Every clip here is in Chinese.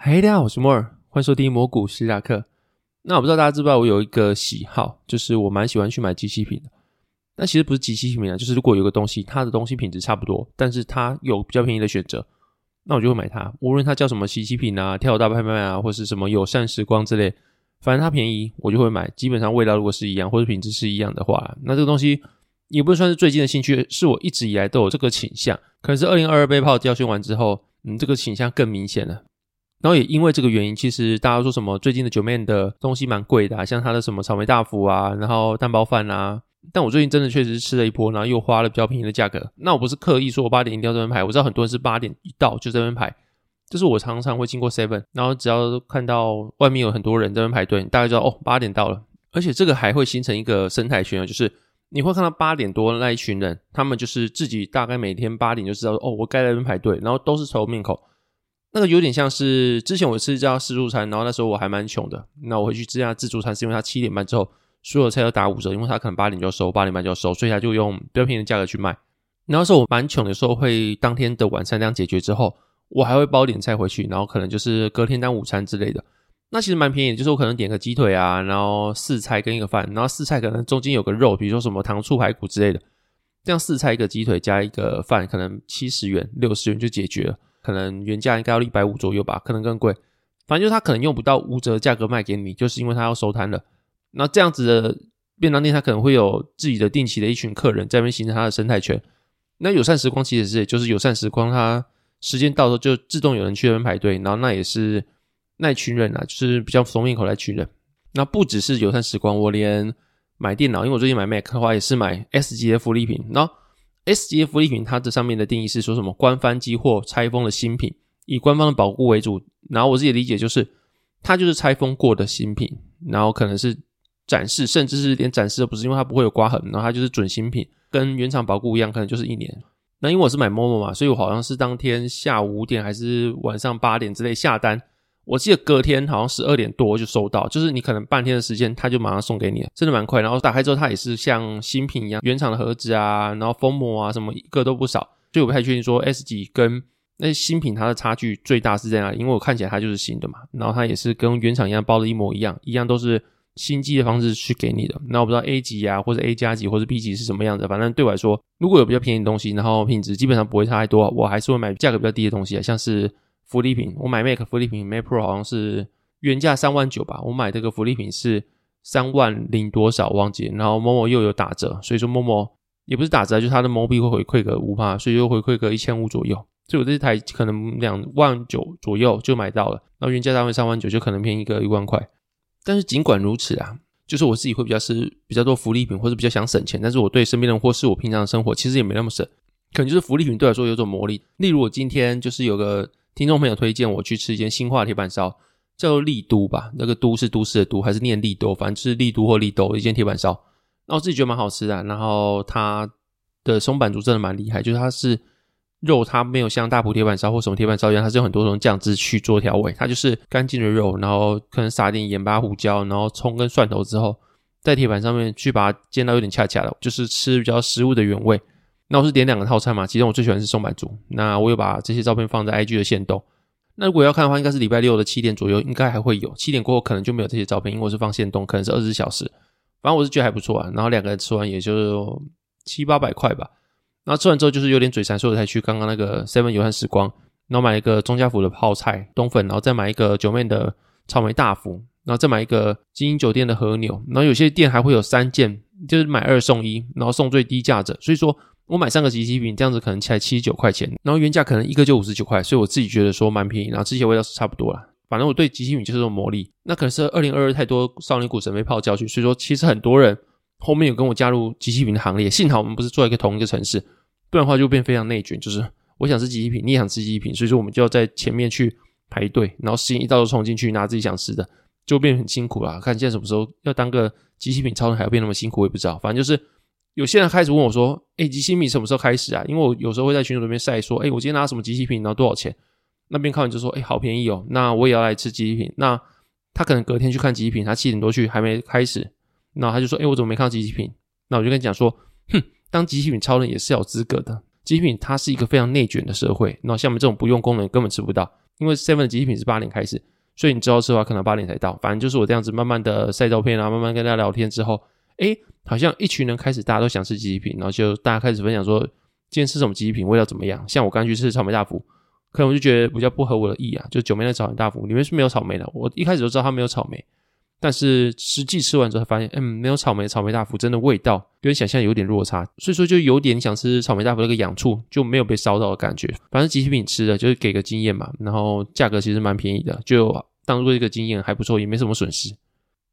嗨，大家好，我是莫尔，欢迎收听摩股史塔克。那我不知道大家知不知道，我有一个喜好，就是我蛮喜欢去买即期品的。那其实不是即期品啊，就是如果有个东西，它的东西品质差不多，但是它有比较便宜的选择，那我就会买它。无论它叫什么即期品啊、跳大拍卖啊，或是什么友善时光之类。反正它便宜，我就会买。基本上味道如果是一样，或者品质是一样的话，那这个东西也不算是最近的兴趣，是我一直以来都有这个倾向。可是二零二二被炮教训完之后，嗯，这个倾向更明显了。然后也因为这个原因，其实大家说什么最近的九面的东西蛮贵的啊，像它的什么草莓大福啊，然后蛋包饭啊。但我最近真的确实是吃了一波，然后又花了比较便宜的价格。那我不是刻意说我八点一定要这边排，我知道很多人是八点一到就这边排。就是我常常会经过 Seven，然后只要看到外面有很多人在那边排队，大概知道哦，八点到了。而且这个还会形成一个生态圈，就是你会看到八点多那一群人，他们就是自己大概每天八点就知道哦，我该在那边排队，然后都是愁面孔。那个有点像是之前我吃一家自助餐，然后那时候我还蛮穷的，那我回去吃一下自助餐是因为他七点半之后所有菜都打五折，因为他可能八点就要收，八点半就要收，所以他就用比较便宜的价格去卖。然后是我蛮穷的时候，会当天的晚餐这样解决之后。我还会包点菜回去，然后可能就是隔天当午餐之类的。那其实蛮便宜，就是我可能点个鸡腿啊，然后四菜跟一个饭，然后四菜可能中间有个肉，比如说什么糖醋排骨之类的。这样四菜一个鸡腿加一个饭，可能七十元、六十元就解决了。可能原价应该要一百五左右吧，可能更贵。反正就是他可能用不到五折价格卖给你，就是因为他要收摊了。那这样子的便当店，他可能会有自己的定期的一群客人在那边形成他的生态圈。那友善时光其实是，就是友善时光它。时间到的时候就自动有人去那边排队，然后那也是那一群人啊，就是比较熟面孔那群人。那不只是友善时光，我连买电脑，因为我最近买 Mac 的话也是买 S 级的福利品。然后 S 级的福利品，它这上面的定义是说什么？官翻机或拆封的新品，以官方的保固为主。然后我自己理解就是，它就是拆封过的新品，然后可能是展示，甚至是连展示都不是，因为它不会有刮痕，然后它就是准新品，跟原厂保固一样，可能就是一年。那因为我是买 Momo 嘛，所以我好像是当天下午五点还是晚上八点之类下单，我记得隔天好像十二点多就收到，就是你可能半天的时间，他就马上送给你了，真的蛮快。然后打开之后，它也是像新品一样，原厂的盒子啊，然后封膜啊什么一个都不少，所以我不太确定说 S 级跟那新品它的差距最大是在哪里，因为我看起来它就是新的嘛，然后它也是跟原厂一样包的一模一样，一样都是。新机的方式去给你的，那我不知道 A 级啊，或者 A 加级，或者 B 级是什么样的。反正对我来说，如果有比较便宜的东西，然后品质基本上不会差太多，我还是会买价格比较低的东西，像是福利品。我买 Mac 福利品，Mac Pro 好像是原价三万九吧，我买这个福利品是三万零多少忘记，然后某某又有打折，所以说某某也不是打折，就是它的毛币会回馈个五趴，所以又回馈个一千五左右。所以我这台可能两万九左右就买到了，然后原价单位三万九，就可能便宜个一万块。但是尽管如此啊，就是我自己会比较是比较多福利品，或者比较想省钱。但是我对身边人或是我平常的生活，其实也没那么省。可能就是福利品对我来说有种魔力。例如我今天就是有个听众朋友推荐我去吃一间新化铁板烧，叫做丽都吧，那个都是都市的都，还是念丽都，反正就是丽都或丽都一间铁板烧。那我自己觉得蛮好吃的，然后它的松板竹真的蛮厉害，就是它是。肉它没有像大埔铁板烧或什么铁板烧一样，它是有很多种酱汁去做调味。它就是干净的肉，然后可能撒点盐巴、胡椒，然后葱跟蒜头之后，在铁板上面去把它煎到有点恰恰的，就是吃比较食物的原味。那我是点两个套餐嘛，其中我最喜欢是松板竹。那我有把这些照片放在 IG 的限动。那如果要看的话，应该是礼拜六的七点左右，应该还会有。七点过后可能就没有这些照片，因为我是放限动，可能是二十四小时。反正我是觉得还不错啊。然后两个人吃完也就七八百块吧。然后吃完之后就是有点嘴馋，所以我才去刚刚那个 Seven 友善时光，然后买一个中家福的泡菜冬粉，然后再买一个 Joeman 的草莓大福，然后再买一个金鹰酒店的和牛，然后有些店还会有三件，就是买二送一，然后送最低价者，所以说我买三个即期品，这样子可能才七十九块钱，然后原价可能一个就五十九块，所以我自己觉得说蛮便宜，然后这些味道是差不多啦。反正我对即期品就是这种魔力，那可能是二零二二太多少年股神被泡教训，所以说其实很多人后面有跟我加入即期品的行列，幸好我们不是住在一个同一个城市。不然的话就变非常内卷，就是我想吃即期品，你也想吃即期品，所以说我们就要在前面去排队，然后时间一到就冲进去拿自己想吃的，就变很辛苦了。看现在什么时候要当个即期品超人还要变那么辛苦，我也不知道。反正就是有些人开始问我说：“哎，即期品什么时候开始啊？”因为我有时候会在群组里面晒说：“哎，我今天拿什么即期品，然后多少钱？”那边看完就说：“哎，好便宜哦，那我也要来吃即期品。”那他可能隔天去看即期品，他七点多去还没开始，那他就说：“哎，我怎么没看到即期品？”那我就跟你讲说：“哼，当即期品超人也是有资格的。即期品它是一个非常内卷的社会，那像我们这种不用功能根本吃不到。因为 Seven 的即期品是八点开始，所以你知道吃的话可能八点才到。反正就是我这样子慢慢的晒照片啊，慢慢跟大家聊天之后，哎，好像一群人开始大家都想吃即期品，然后就大家开始分享说今天吃什么即期品，味道怎么样。像我刚去吃草莓大福。可能我就觉得比较不合我的意啊，就九妹的草莓大福里面是没有草莓的。我一开始就知道它没有草莓，但是实际吃完之后发现，嗯，没有草莓，草莓大福真的味道跟想象有点落差，所以说就有点想吃草莓大福那个痒处就没有被烧到的感觉。反正即期品吃的就是给个经验嘛，然后价格其实蛮便宜的，就当做一个经验还不错，也没什么损失。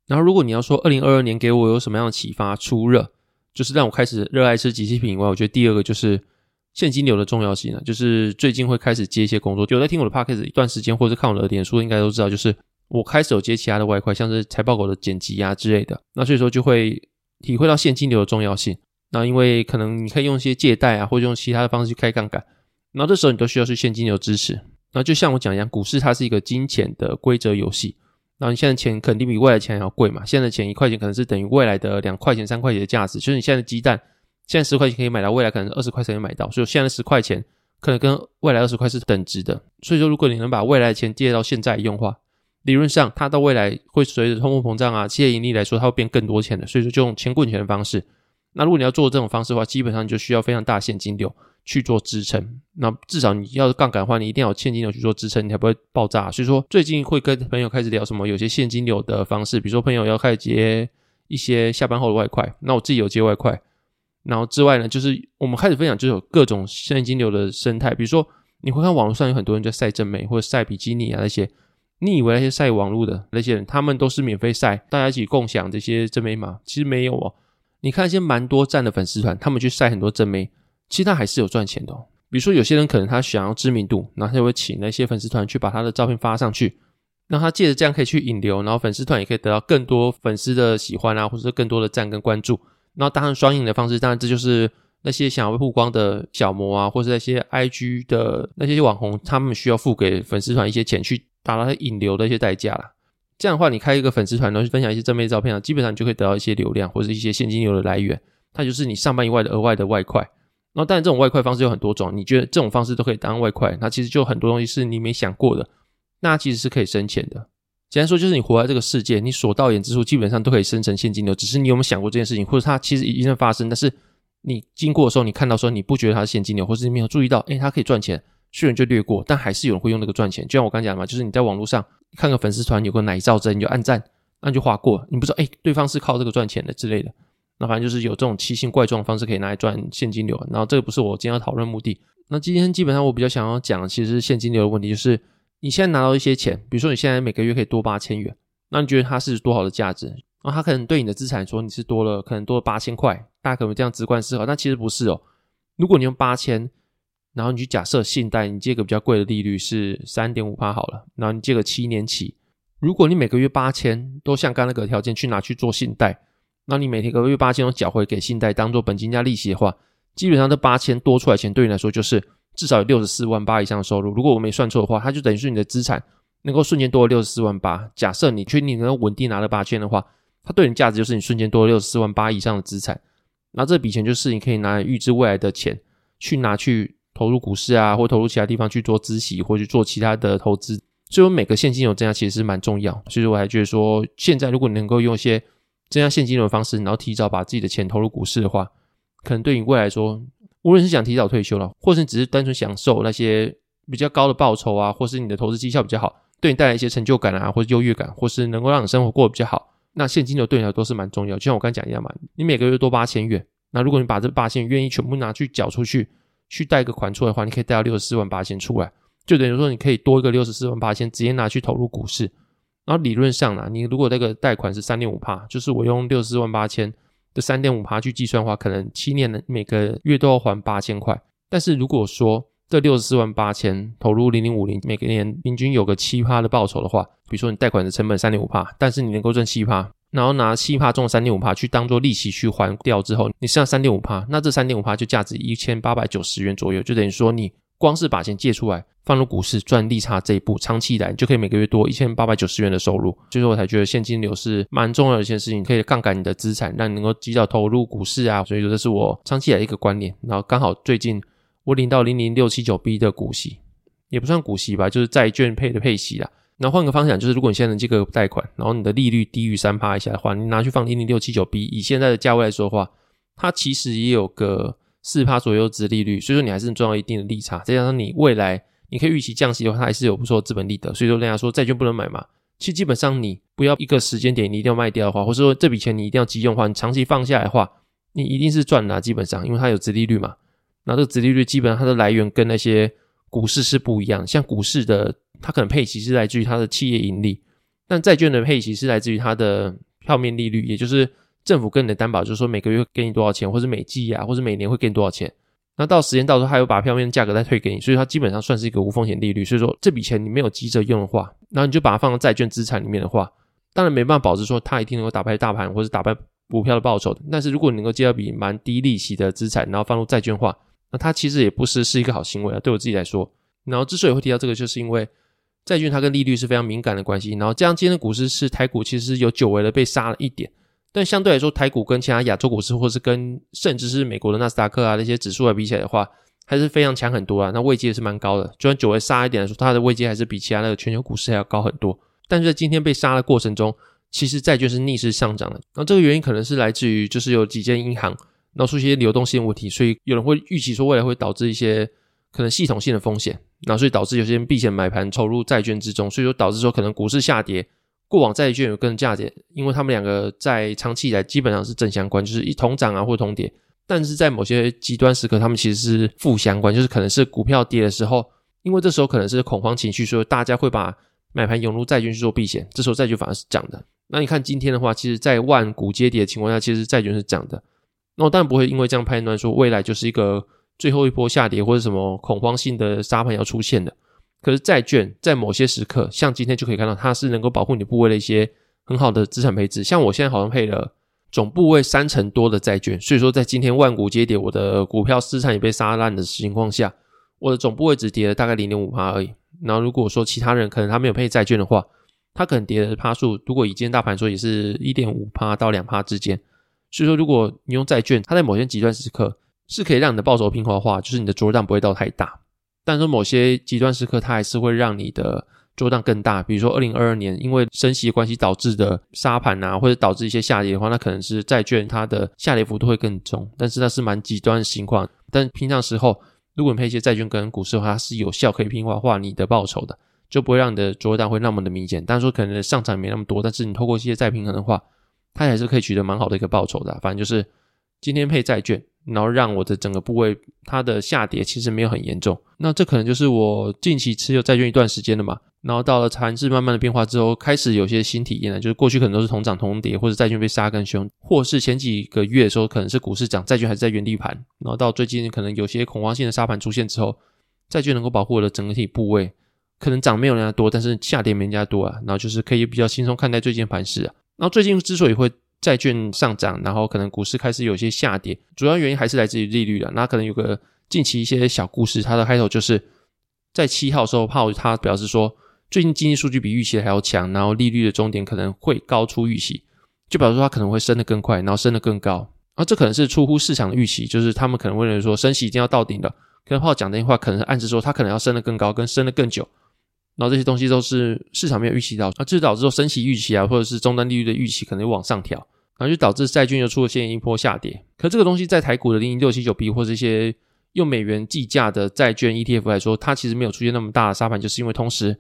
然后如果你要说二零二二年给我有什么样的启发，除了就是让我开始热爱吃即期品以外，我觉得第二个就是。现金流的重要性呢，就是最近会开始接一些工作。有在听我的 podcast 一段时间，或者看我的脸书，应该都知道，就是我开始有接其他的外快，像是财报狗的剪辑啊之类的。那所以说就会体会到现金流的重要性。那因为可能你可以用一些借贷啊，或者用其他的方式去开杠杆，然后这时候你都需要是现金流支持。那就像我讲一样，股市它是一个金钱的规则游戏。然后你现在钱肯定比未来钱还要贵嘛？现在的钱一块钱可能是等于未来的两块钱、三块钱的价值。就是你现在的鸡蛋。现在十块钱可以买到，未来可能二十块钱可以买到，所以现在十块钱可能跟未来二十块是等值的。所以说，如果你能把未来的钱借到现在用的话，理论上它到未来会随着通货膨胀啊、企业盈利来说，它会变更多钱的。所以说，就用钱滚钱的方式。那如果你要做这种方式的话，基本上就需要非常大现金流去做支撑。那至少你要杠杆的话，你一定要有现金流去做支撑，你才不会爆炸。所以说，最近会跟朋友开始聊什么有些现金流的方式，比如说朋友要开始接一些下班后的外快，那我自己有接外快。然后之外呢，就是我们开始分享，就有各种现金流的生态。比如说，你会看网络上有很多人在晒正妹或者晒比基尼啊那些，你以为那些晒网络的那些人，他们都是免费晒，大家一起共享这些正妹吗？其实没有哦。你看一些蛮多赞的粉丝团，他们去晒很多正妹，其实他还是有赚钱的。比如说，有些人可能他想要知名度，然后他就会请那些粉丝团去把他的照片发上去，让他借着这样可以去引流，然后粉丝团也可以得到更多粉丝的喜欢啊，或者是更多的赞跟关注。那当然，双赢的方式，当然这就是那些想要曝光的小模啊，或是那些 IG 的那些网红，他们需要付给粉丝团一些钱去达到他引流的一些代价啦。这样的话，你开一个粉丝团，然后去分享一些正面照片啊，基本上你就可以得到一些流量或者一些现金流的来源。它就是你上班以外的额外的外快。然后，当然这种外快方式有很多种，你觉得这种方式都可以当外快，那其实就很多东西是你没想过的，那其实是可以生钱的。简单说，就是你活在这个世界，你所到眼之处基本上都可以生成现金流，只是你有没有想过这件事情，或者它其实已经在发生，但是你经过的时候，你看到说你不觉得它是现金流，或是你没有注意到，诶，它可以赚钱，虽然就略过，但还是有人会用那个赚钱。就像我刚讲的嘛，就是你在网络上看个粉丝团有个奶罩针，你就按赞，那就划过，你不知道诶，对方是靠这个赚钱的之类的。那反正就是有这种奇形怪状的方式可以拿来赚现金流。然后这个不是我今天要讨论目的。那今天基本上我比较想要讲其实是现金流的问题，就是你现在拿到一些钱，比如说你现在每个月可以多八千元。那你觉得它是多好的价值？然后它可能对你的资产说你是多了，可能多了八千块，大家可能这样直观思考，但其实不是哦。如果你用八千，然后你去假设信贷，你借个比较贵的利率是三点五趴好了，然后你借个七年期，如果你每个月八千都像刚那个条件去拿去做信贷，那你每天个月八千都缴回给信贷当做本金加利息的话，基本上这八千多出来钱对你来说就是至少有六十四万八以上的收入。如果我没算错的话，它就等于是你的资产。能够瞬间多了六十四万八，假设你确定能够稳定拿了八千的话，它对你价值就是你瞬间多了六十四万八以上的资产。那这笔钱就是你可以拿来预支未来的钱，去拿去投入股市啊，或投入其他地方去做孳息，或去做其他的投资。所以，我每个现金流增加其实是蛮重要。所以，我还觉得说，现在如果你能够用一些增加现金流的方式，然后提早把自己的钱投入股市的话，可能对你未来说，无论是想提早退休了，或是只是单纯享受那些比较高的报酬啊，或是你的投资绩效比较好。对你带来一些成就感啊，或者优越感，或是能够让你生活过得比较好，那现金流对你来说都是蛮重要。就像我刚才讲一样嘛，你每个月多八千元，那如果你把这八千元愿意全部拿去缴出去，去贷个款出来的话，你可以贷到六十四万八千出来，就等于说你可以多一个六十四万八千，直接拿去投入股市。然后理论上呢，你如果那个贷款是三点五趴，就是我用六十四万八千的三点五趴去计算的话，可能七年的每个月都要还八千块。但是如果说这六十四万八千投入零零五零，每个年平均有个七趴的报酬的话，比如说你贷款的成本三点五趴，但是你能够赚七趴，然后拿七趴中的三点五趴去当做利息去还掉之后，你剩下三点五趴，那这三点五趴就价值一千八百九十元左右，就等于说你光是把钱借出来放入股市赚利差这一步，长期以来你就可以每个月多一千八百九十元的收入。所以说我才觉得现金流是蛮重要的一件事情，可以杠杆你的资产，让你能够及早投入股市啊。所以说这是我长期以来一个观念。然后刚好最近我领到零零六七九 B 的股息，也不算股息吧，就是债券配的配息啦。然后换个方向，就是如果你现在能借个贷款，然后你的利率低于三趴以下的话，你拿去放零零六七九 B，以现在的价位来说的话，它其实也有个四趴左右值利率，所以说你还是能赚到一定的利差。再加上你未来你可以预期降息的话，它还是有不错的资本利得。所以说人家说债券不能买嘛，其实基本上你不要一个时间点你一定要卖掉的话，或者说这笔钱你一定要急用的话，你长期放下来的话，你一定是赚的，基本上，因为它有殖利率嘛。那这个殖利率基本上它的来源跟那些股市是不一样，像股市的。它可能配息是来自于它的企业盈利，但债券的配息是来自于它的票面利率，也就是政府跟你的担保，就是说每个月给你多少钱，或是每季啊，或是每年会给你多少钱。那到时间到时候，他又把票面价格再退给你，所以它基本上算是一个无风险利率。所以说这笔钱你没有急着用的话，然后你就把它放到债券资产里面的话，当然没办法保证说它一定能够打败大盘或是打败股票的报酬。但是如果你能够借到笔蛮低利息的资产，然后放入债券化，那它其实也不失是一个好行为啊。对我自己来说，然后之所以会提到这个，就是因为。债券它跟利率是非常敏感的关系，然后这样今天的股市是台股其实有久违的被杀了一点，但相对来说台股跟其他亚洲股市或是跟甚至是美国的纳斯达克啊那些指数来比起来的话，还是非常强很多啊，那位阶也是蛮高的，就算久违杀一点来说，它的位阶还是比其他那个全球股市还要高很多。但是在今天被杀的过程中，其实债券是逆势上涨的，那这个原因可能是来自于就是有几间银行闹出一些流动性问题，所以有人会预期说未来会导致一些。可能系统性的风险，那所以导致有些人避险买盘投入债券之中，所以说导致说可能股市下跌，过往债券有更价跌，因为他们两个在长期以来基本上是正相关，就是一同涨啊或同跌，但是在某些极端时刻，他们其实是负相关，就是可能是股票跌的时候，因为这时候可能是恐慌情绪，所以大家会把买盘涌入债券去做避险，这时候债券反而是涨的。那你看今天的话，其实在万股皆跌的情况下，其实债券是涨的。那我当然不会因为这样判断说未来就是一个。最后一波下跌或者什么恐慌性的杀盘要出现的，可是债券在某些时刻，像今天就可以看到，它是能够保护你部位的一些很好的资产配置。像我现在好像配了总部位三成多的债券，所以说在今天万股皆跌，我的股票资产也被杀烂的情况下，我的总部位只跌了大概零点五趴而已。然后如果说其他人可能他没有配债券的话，他可能跌的趴数，如果以今天大盘说也是一点五趴到两趴之间。所以说如果你用债券，它在某些极端时刻。是可以让你的报酬平滑化，就是你的波动不会到太大。但是某些极端时刻，它还是会让你的波动更大。比如说二零二二年因为升息关系导致的沙盘啊，或者导致一些下跌的话，那可能是债券它的下跌幅度会更重。但是那是蛮极端的情况。但平常时候，如果你配一些债券跟股市的话，它是有效可以平滑化你的报酬的，就不会让你的波动会那么的明显。但是说可能上涨没那么多，但是你透过一些再平衡的话，它还是可以取得蛮好的一个报酬的。反正就是今天配债券。然后让我的整个部位它的下跌其实没有很严重，那这可能就是我近期持有债券一段时间了嘛。然后到了盘势慢慢的变化之后，开始有些新体验了，就是过去可能都是同涨同跌，或者债券被杀更凶，或是前几个月的时候可能是股市涨，债券还是在原地盘。然后到最近可能有些恐慌性的杀盘出现之后，债券能够保护我的整体部位，可能涨没有人家多，但是下跌没人家多啊。然后就是可以比较轻松看待最近盘势啊。然后最近之所以会。债券上涨，然后可能股市开始有些下跌，主要原因还是来自于利率了。那可能有个近期一些小故事，它的开头就是在七号时候，鲍他表示说，最近经济数据比预期还要强，然后利率的终点可能会高出预期，就表示说它可能会升得更快，然后升得更高。啊，这可能是出乎市场的预期，就是他们可能会认为说升息一定要到顶的。可能鲍讲这些话，可能是暗示说它可能要升得更高，跟升得更久。然后这些东西都是市场没有预期到，啊，这导致说升息预期啊，或者是终端利率的预期可能往上调。然后就导致债券又出现一波下跌，可这个东西在台股的零零六七九 B 或者一些用美元计价的债券 ETF 来说，它其实没有出现那么大的杀盘，就是因为同时，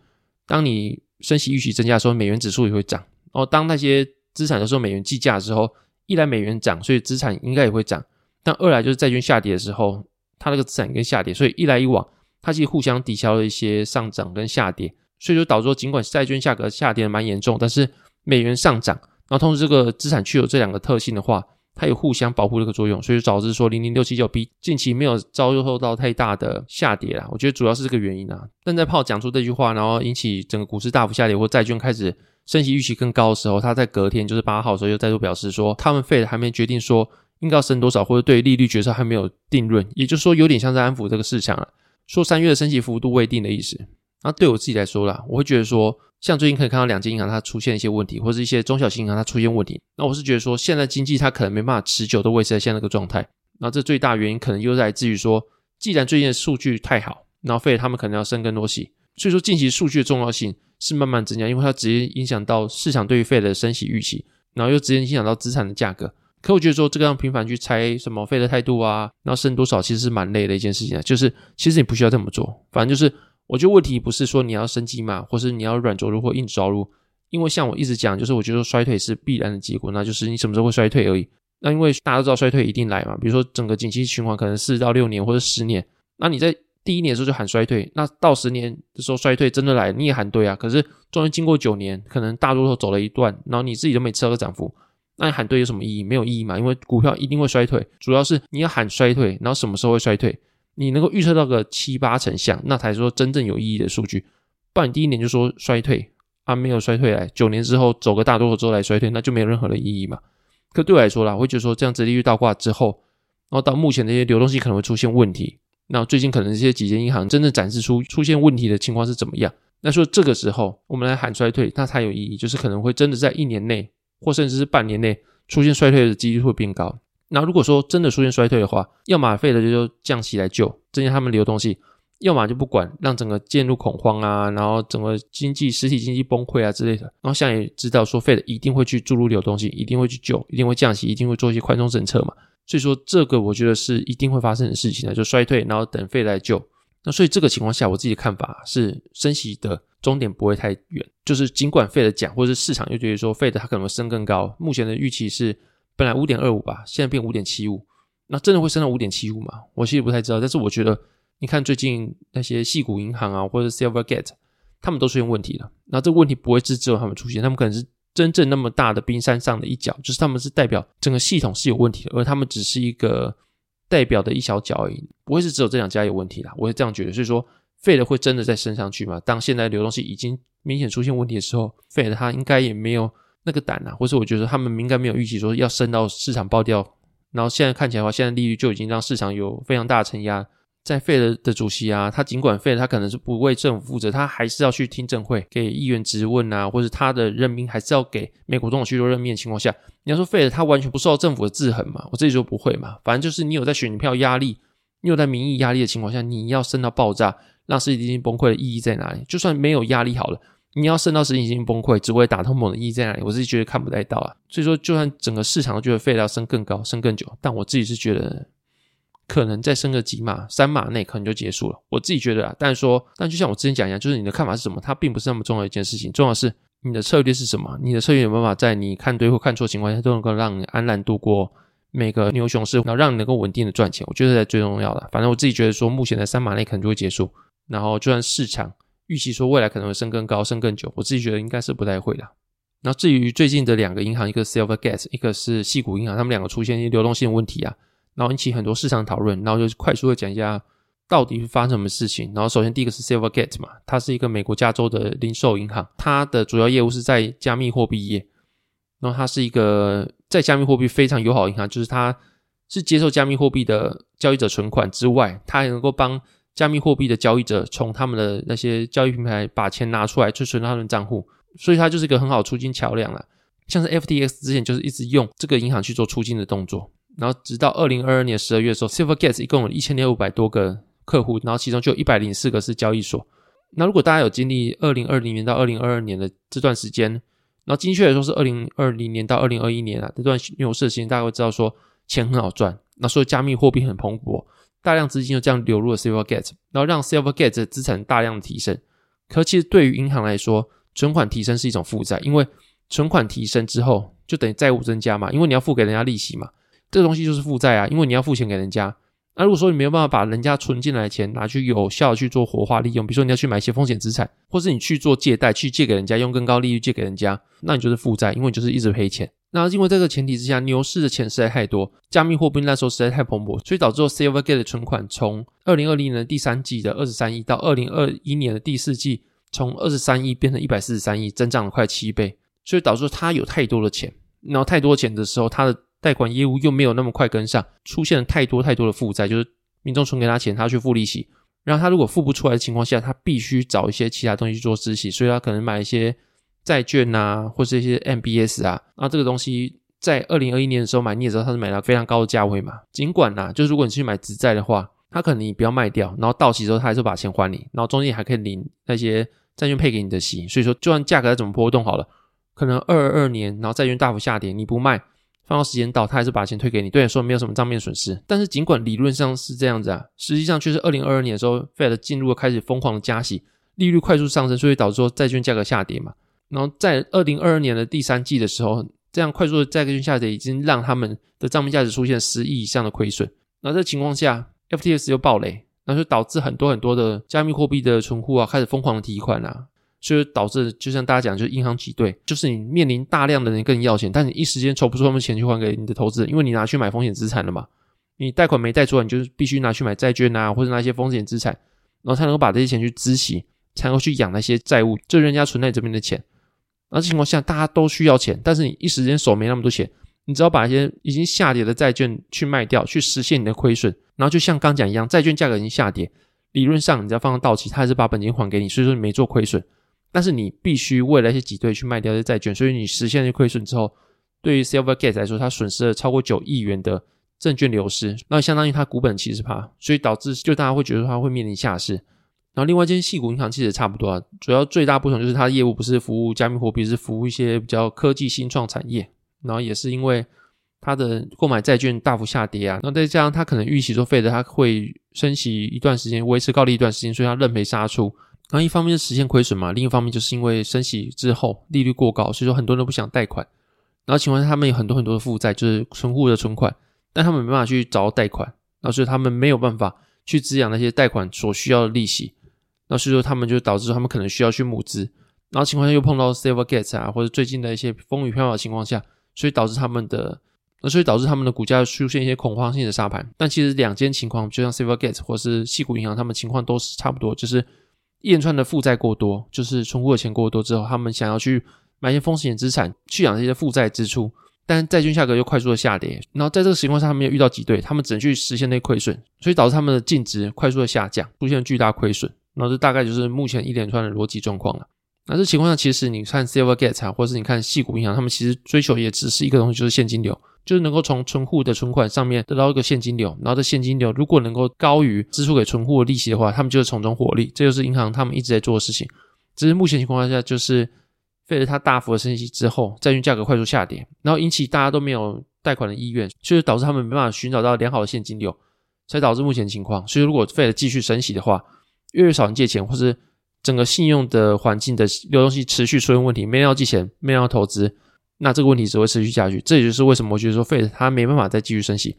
当你升息预期增加的时候，美元指数也会涨。然后当那些资产都是用美元计价的时候，一来美元涨，所以资产应该也会涨；但二来就是债券下跌的时候，它那个资产跟下跌，所以一来一往，它其实互相抵消了一些上涨跟下跌，所以就导致说，尽管债券价格下跌的蛮严重，但是美元上涨。然后同时，这个资产具有这两个特性的话，它有互相保护这个作用，所以导致说零零六七九 B 近期没有遭受到太大的下跌啦。我觉得主要是这个原因啊。但在炮讲出这句话，然后引起整个股市大幅下跌，或债券开始升息预期更高的时候，他在隔天就是八号的时候又再度表示说，他们 f 还没决定说应该要升多少，或者对利率决策还没有定论，也就是说有点像在安抚这个市场啊，说三月的升息幅度未定的意思。那对我自己来说啦，我会觉得说。像最近可以看到两间银行它出现一些问题，或是一些中小型银行它出现问题，那我是觉得说现在经济它可能没办法持久的维持在现在这个状态。那这最大原因可能又来自于说，既然最近的数据太好，然后 Fed 他们可能要升更多息，所以说近期数据的重要性是慢慢增加，因为它直接影响到市场对于 Fed 的升息预期，然后又直接影响到资产的价格。可我觉得说这个样频繁去猜什么 Fed 的态度啊，然后升多少，其实是蛮累的一件事情啊。就是其实你不需要这么做，反正就是。我觉得问题不是说你要升级嘛，或是你要软着陆或硬着陆，因为像我一直讲，就是我觉得衰退是必然的结果，那就是你什么时候会衰退而已。那因为大家都知道衰退一定来嘛，比如说整个景气循环可能四到六年或者十年，那你在第一年的时候就喊衰退，那到十年的时候衰退真的来，你也喊对啊。可是终于经过九年，可能大多数走了一段，然后你自己都没吃到个涨幅，那你喊对有什么意义？没有意义嘛，因为股票一定会衰退，主要是你要喊衰退，然后什么时候会衰退？你能够预测到个七八成像，那才是说真正有意义的数据。不然第一年就说衰退啊，没有衰退来，九年之后走个大多头之后来衰退，那就没有任何的意义嘛。可对我来说啦，我会觉得说这样子利率倒挂之后，然后到目前这些流动性可能会出现问题。那最近可能这些几间银行真正展示出出现问题的情况是怎么样？那说这个时候我们来喊衰退，那才有意义，就是可能会真的在一年内或甚至是半年内出现衰退的几率会变高。那如果说真的出现衰退的话，要么 Fed 就降息来救，增加他们流动性；要么就不管，让整个陷入恐慌啊，然后整个经济实体经济崩溃啊之类的。然后现在也知道说 Fed 一定会去注入流动性，一定会去救，一定会降息，一定会做一些宽松政策嘛。所以说这个我觉得是一定会发生的事情呢，就衰退，然后等 Fed 来救。那所以这个情况下，我自己的看法是升息的终点不会太远，就是尽管 Fed 讲，或者是市场又觉得说 Fed 它可能会升更高，目前的预期是。本来五点二五吧，现在变五点七五，那真的会升到五点七五吗？我其实不太知道，但是我觉得，你看最近那些矽谷银行啊，或者 Silvergate，他们都出现问题了。那这个问题不会是只有他们出现，他们可能是真正那么大的冰山上的一角，就是他们是代表整个系统是有问题的，而他们只是一个代表的一小角而已，不会是只有这两家有问题啦。我会这样觉得，所以说，Fed 会真的再升上去吗？当现在流动性已经明显出现问题的时候，Fed 它应该也没有。那个胆啊，或是我觉得他们应该没有预期说要升到市场爆掉，然后现在看起来的话，现在利率就已经让市场有非常大的承压。在 Fed 的主席啊，他尽管 Fed 他可能是不为政府负责，他还是要去听证会，给议员质问啊，或者他的任命还是要给美国总统去做任命的情况下，你要说 Fed 他完全不受到政府的制衡嘛？我自己说不会嘛，反正就是你有在选票压力，你有在民意压力的情况下，你要升到爆炸，让世界经济崩溃的意义在哪里？就算没有压力好了。你要升到实体经崩溃，只会打通某的意义在哪里？我自己觉得看不太到啊。所以说，就算整个市场都觉得 Fed 要升更高、升更久，但我自己是觉得可能再升个几码、三码内可能就结束了。我自己觉得啊，但是说，但就像我之前讲一样，就是你的看法是什么，它并不是那么重要一件事情。重要的是你的策略是什么，你的策略有没有办法在你看对或看错情况下，都能够让你安然度过每个牛熊市，然后让你能够稳定的赚钱。我觉得这才最重要的。反正我自己觉得说，目前的三码内可能就会结束，然后就算市场。预期说未来可能会升更高、升更久，我自己觉得应该是不太会的。然后至于最近的两个银行，一个 Silvergate，一个是矽谷银行，他们两个出现一些流动性问题啊，然后引起很多市场讨论。然后就快速的讲一下到底是发生什么事情。然后首先第一个是 Silvergate 嘛，它是一个美国加州的零售银行，它的主要业务是在加密货币业。然后它是一个在加密货币非常友好的银行，就是它是接受加密货币的交易者存款之外，它还能够帮。加密货币的交易者从他们的那些交易平台把钱拿出来，去存到他们账户，所以它就是一个很好出金桥梁了。像是 FTX 之前就是一直用这个银行去做出金的动作，然后直到二零二二年十二月的时候，Silvergate 一共有一千零五百多个客户，然后其中就有一百零四个是交易所。那如果大家有经历二零二零年到二零二二年的这段时间，然后精确来说是二零二零年到二零二一年啊这段牛市的时间，大家会知道说钱很好赚，那所以加密货币很蓬勃。大量资金就这样流入了 Silvergate，然后让 Silvergate 资产大量的提升。可其实对于银行来说，存款提升是一种负债，因为存款提升之后就等于债务增加嘛，因为你要付给人家利息嘛，这东西就是负债啊，因为你要付钱给人家。那如果说你没有办法把人家存进来的钱拿去有效的去做活化利用，比如说你要去买一些风险资产，或是你去做借贷去借给人家，用更高利率借给人家，那你就是负债，因为你就是一直赔钱。那因为这个前提之下，牛市的钱实在太多，加密货币那时候实在太蓬勃，所以导致 Silvergate 的存款从二零二零年的第三季的二十三亿，到二零二一年的第四季从二十三亿变成一百四十三亿，增长了快七倍。所以导致他有太多的钱，然后太多钱的时候，他的贷款业务又没有那么快跟上，出现了太多太多的负债，就是民众存给他钱，他去付利息。然后他如果付不出来的情况下，他必须找一些其他东西去做孳息，所以他可能买一些债券啊，或是一些 MBS 啊。那这个东西在二零二一年的时候买，你也知道它是买到非常高的价位嘛。尽管呐、就是如果你去买直债的话，它可能你不要卖掉，然后到期之后它还是把钱还你，然后中间还可以领那些债券配给你的息。所以说，就算价格再怎么波动好了，可能二二年，然后债券大幅下跌，你不卖。放到时间到，它还是把钱退给你，对你说没有什么账面损失。但是尽管理论上是这样子啊，实际上却是二零二二年的时候，Fed 进入了开始疯狂的加息，利率快速上升，所以导致说债券价格下跌嘛。然后在二零二二年的第三季的时候，这样快速的债券下跌已经让他们的账面价值出现十亿以上的亏损。那这情况下，FTS 又爆雷，那就导致很多很多的加密货币的存户啊开始疯狂的提款啊。所以导致，就像大家讲，就是银行挤兑，就是你面临大量的人跟你要钱，但你一时间筹不出那么钱去还给你的投资人，因为你拿去买风险资产了嘛。你贷款没贷出来，你就是必须拿去买债券啊，或者拿一些风险资产，然后才能够把这些钱去支息，才能够去养那些债务，就人家存在这边的钱。那情况下，大家都需要钱，但是你一时间手没那么多钱，你只要把一些已经下跌的债券去卖掉，去实现你的亏损。然后就像刚讲一样，债券价格已经下跌，理论上你只要放到到期，他还是把本金还给你，所以说你没做亏损。但是你必须为了一些挤兑去卖掉这些债券，所以你实现了亏损之后，对于 Silvergate 来说，它损失了超过九亿元的证券流失，那相当于它股本七十趴，所以导致就大家会觉得它会面临下市。然后另外一间矽谷银行其实也差不多啊，主要最大不同就是它的业务不是服务加密货币，是服务一些比较科技新创产业。然后也是因为它的购买债券大幅下跌啊，然后再加上它可能预期说 Fed 它会升息一段时间，维持高利一段时间，所以它认赔杀出。然后一方面是实现亏损嘛，另一方面就是因为升息之后利率过高，所以说很多人都不想贷款。然后情况下他们有很多很多的负债，就是存户的存款，但他们没办法去找到贷款，然后所以他们没有办法去滋养那些贷款所需要的利息。那所以说他们就导致他们可能需要去募资。然后情况下又碰到 Silvergate 啊，或者最近的一些风雨飘摇的情况下，所以导致他们的那所以导致他们的股价出现一些恐慌性的杀盘。但其实两间情况，就像 Silvergate 或是矽谷银行，他们情况都是差不多，就是。一连串的负债过多，就是存户的钱过多之后，他们想要去买一些风险资产去养这些负债支出，但债券价格又快速的下跌，然后在这个情况下，他们又遇到挤兑，他们只能去实现那亏损，所以导致他们的净值快速的下降，出现巨大亏损。然后这大概就是目前一连串的逻辑状况了。那这情况下，其实你看 Silvergate 啊，或是你看矽谷银行，他们其实追求也只是一个东西，就是现金流。就是能够从存户的存款上面得到一个现金流，然后这现金流如果能够高于支出给存户的利息的话，他们就是从中获利。这就是银行他们一直在做的事情。只是目前情况下，就是费了它大幅的升息之后，债券价格快速下跌，然后引起大家都没有贷款的意愿，就是导致他们没办法寻找到良好的现金流，才导致目前情况。所以如果费了继续升息的话，越来越少人借钱，或是整个信用的环境的流动性持续出现问题，没人要借钱，没人要投资。那这个问题只会持续下去，这也就是为什么我觉得说，Fed 它没办法再继续升息。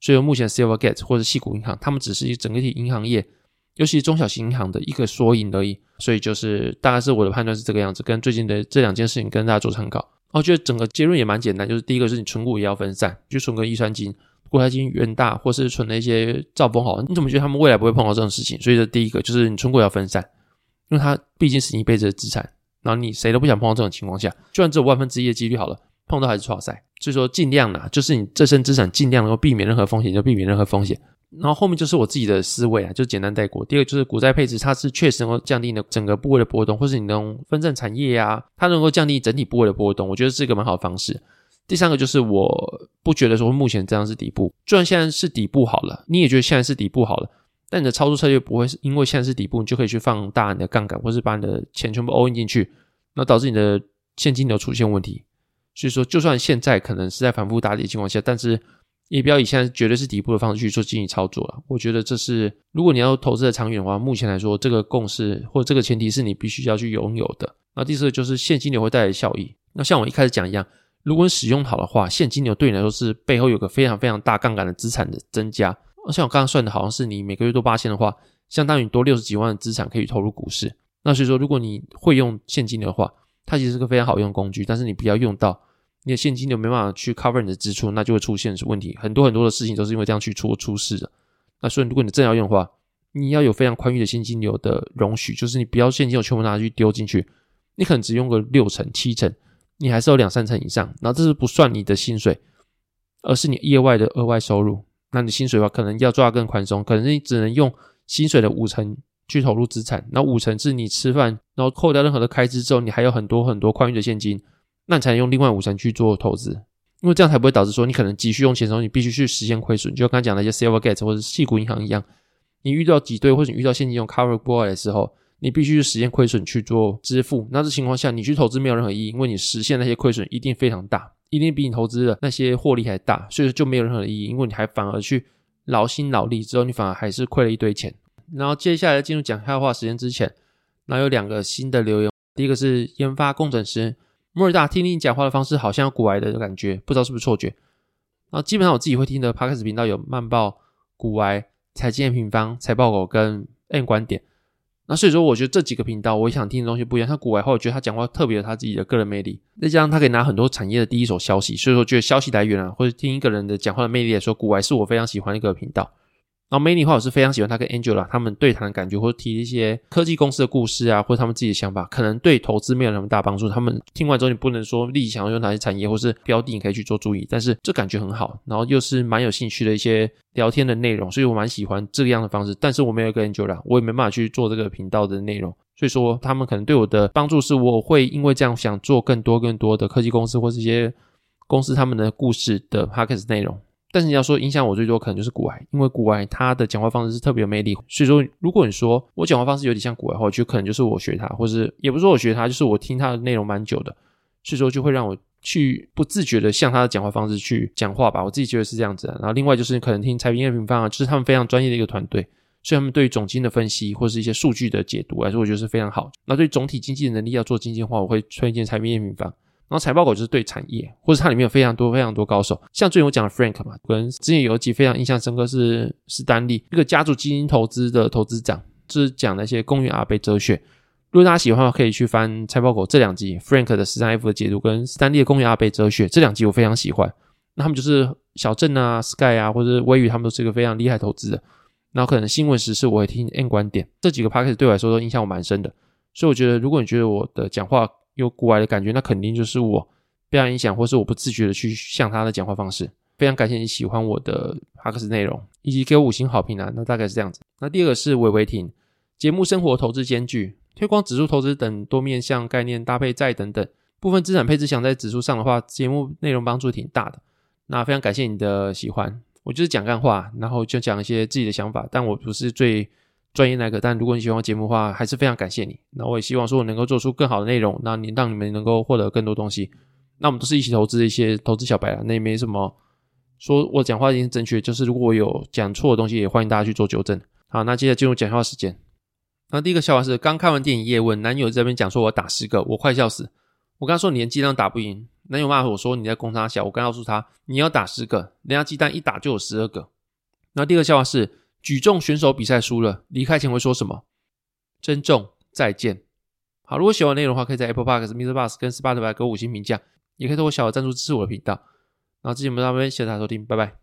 所以目前 Silvergate 或者系股银行，他们只是整个体银行业，尤其是中小型银行的一个缩影而已。所以就是大概是我的判断是这个样子，跟最近的这两件事情跟大家做参考。我觉得整个结论也蛮简单，就是第一个是你存股也要分散，就存个易酸金、国泰金、远大，或是存了一些兆丰好，你怎么觉得他们未来不会碰到这种事情？所以这第一个就是你存股要分散，因为它毕竟是你一辈子的资产。然后你谁都不想碰到这种情况下，就算只有万分之一的几率好了，碰到还是挫赛。所以说尽量啦，就是你这身资产尽量能够避免任何风险，就避免任何风险。然后后面就是我自己的思维啊，就简单带过。第二个就是股债配置，它是确实能够降低你的整个部位的波动，或是你能分散产业啊，它能够降低整体部位的波动，我觉得是一个蛮好的方式。第三个就是我不觉得说目前这样是底部，就算现在是底部好了，你也觉得现在是底部好了。但你的操作策略不会是因为现在是底部，你就可以去放大你的杠杆，或是把你的钱全部 all in 进去，那导致你的现金流出现问题。所以说，就算现在可能是在反复打底的情况下，但是也不要以现在绝对是底部的方式去做进行操作了。我觉得这是如果你要投资的长远的话，目前来说这个共识或这个前提是你必须要去拥有的。那第四个就是现金流会带来效益。那像我一开始讲一样，如果你使用好的话，现金流对你来说是背后有个非常非常大杠杆的资产的增加。像我刚刚算的，好像是你每个月多八千的话，相当于多六十几万的资产可以投入股市。那所以说，如果你会用现金流的话，它其实是个非常好用的工具。但是你不要用到你的现金流没办法去 cover 你的支出，那就会出现问题。很多很多的事情都是因为这样去出出事的。那所以如果你真要用的话，你要有非常宽裕的现金流的容许，就是你不要现金流全部拿去丢进去，你可能只用个六成七成，你还是有两三成以上。然后这是不算你的薪水，而是你业外的额外收入。那你薪水的话，可能要抓更宽松，可能你只能用薪水的五成去投入资产，那五成是你吃饭，然后扣掉任何的开支之后，你还有很多很多宽裕的现金，那你才能用另外五成去做投资，因为这样才不会导致说你可能急需用钱的时候，你必须去实现亏损，就刚刚讲的一些 Silvergate 或者矽谷银行一样。你遇到挤兑或者你遇到现金用 cover 不来的时候，你必须去实现亏损去做支付。那这情况下，你去投资没有任何意义，因为你实现那些亏损一定非常大，一定比你投资的那些获利还大，所以说就没有任何意义。因为你还反而去劳心劳力之后，你反而还是亏了一堆钱。然后接下来进入讲笑话时间之前，那有两个新的留言，第一个是研发工程师莫尔大，听你讲话的方式好像有股癌的感觉，不知道是不是错觉。然后基本上我自己会听的 p o d c a s 频道有慢报、股癌。财经平方、财报狗跟 N 观点，那所以说，我觉得这几个频道，我想听的东西不一样。像古外后，我觉得他讲话特别有他自己的个人魅力，再加上他可以拿很多产业的第一手消息，所以说，觉得消息来源啊，或者听一个人的讲话的魅力来说，古外是我非常喜欢的一个频道。然后 Many 话，我是非常喜欢他跟 Angela 他们对谈的感觉，或者提一些科技公司的故事啊，或者他们自己的想法，可能对投资没有那么大帮助。他们听完之后，你不能说立即想要用哪些产业或是标的，你可以去做注意，但是这感觉很好，然后又是蛮有兴趣的一些聊天的内容，所以我蛮喜欢这样的方式。但是我没有跟 Angela，我也没办法去做这个频道的内容，所以说他们可能对我的帮助是，我会因为这样想做更多更多的科技公司或是一些公司他们的故事的 packs 内容。但是你要说影响我最多，可能就是股癌，因为股癌他的讲话方式是特别有魅力。所以说，如果你说我讲话方式有点像股癌的话，就可能就是我学他，或是也不是说我学他，就是我听他的内容蛮久的，所以说就会让我去不自觉的向他的讲话方式去讲话吧。我自己觉得是这样子的。然后另外就是可能听财经 M 平方啊，就是他们非常专业的一个团队，所以他们对于总经的分析或是一些数据的解读来说，我觉得是非常好。那对总体经济的能力要做精进的话，我会推荐财经 M 平方。然后财报狗就是对产业，或者它里面有非常多非常多高手，像最近我讲的 Frank 嘛，跟之前有一集非常印象深刻是史丹利，一个家族基金投资的投资长，就是讲那些公园阿伯哲学。如果大家喜欢的话，可以去翻财报狗这两集，Frank 的十三 F 的解读跟史丹利的公园阿伯哲学这两集我非常喜欢。那他们就是小镇啊、Sky 啊，或者微宇，他们都是一个非常厉害投资的。然后可能新闻时事我会听 N 观点，这几个 Podcast 对我来说都印象我蛮深的。所以我觉得，如果你觉得我的讲话有古怪的感觉，那肯定就是我。非常影响，或是我不自觉的去像他的讲话方式。非常感谢你喜欢我的哈克斯内容，以及给我五星好评啊。那大概是这样子。那第二个是韦维挺节目，生活投资兼具，推广指数投资等多面向概念搭配债等等部分资产配置，想在指数上的话，节目内容帮助挺大的。那非常感谢你的喜欢，我就是讲干话，然后就讲一些自己的想法，但我不是最专业那个。但如果你喜欢我节目的话，还是非常感谢你。那我也希望说我能够做出更好的内容，那你让你们能够获得更多东西。那我们都是一起投资的一些投资小白啊，那也没什么说我讲话已经正确，就是如果我有讲错的东西，也欢迎大家去做纠正。好，那接着进入讲笑话时间。那第一个笑话是刚看完电影叶问，男友这边讲说我打十个，我快笑死。我刚说你连鸡蛋打不赢，男友骂我说你在攻三小，我刚告诉他你要打十个，人家鸡蛋一打就有十二个。那第二个笑话是举重选手比赛输了，离开前会说什么？珍重，再见。好，如果喜欢内容的话，可以在 Apple p o d c s Mr. Bus 跟 Spotify 给我五星评价。也可以通过小额赞助支持我的频道。然后，之前我们到这边，谢谢大家收听，拜拜。